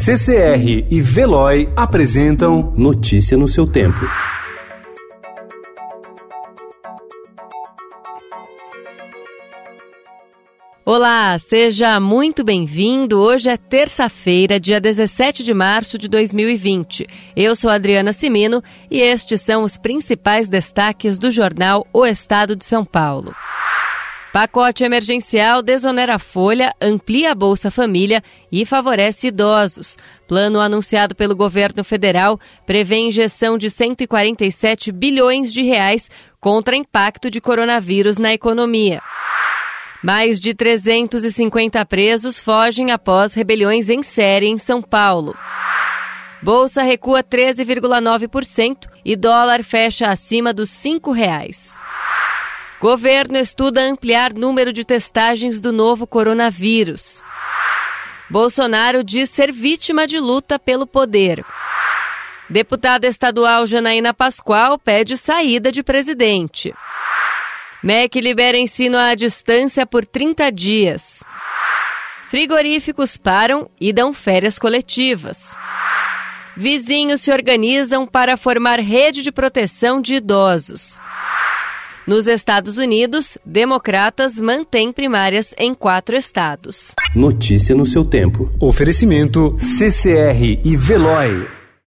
CCR e Veloy apresentam Notícia no seu tempo. Olá, seja muito bem-vindo. Hoje é terça-feira, dia 17 de março de 2020. Eu sou Adriana Simino e estes são os principais destaques do jornal O Estado de São Paulo. Pacote emergencial desonera a folha, amplia a Bolsa Família e favorece idosos. Plano anunciado pelo governo federal prevê injeção de 147 bilhões de reais contra impacto de coronavírus na economia. Mais de 350 presos fogem após rebeliões em série em São Paulo. Bolsa recua 13,9% e dólar fecha acima dos R$ reais. Governo estuda ampliar número de testagens do novo coronavírus. Bolsonaro diz ser vítima de luta pelo poder. Deputada estadual Janaína Pascoal pede saída de presidente. MEC libera ensino à distância por 30 dias. Frigoríficos param e dão férias coletivas. Vizinhos se organizam para formar rede de proteção de idosos. Nos Estados Unidos, democratas mantêm primárias em quatro estados. Notícia no seu tempo. Oferecimento CCR e Veloy.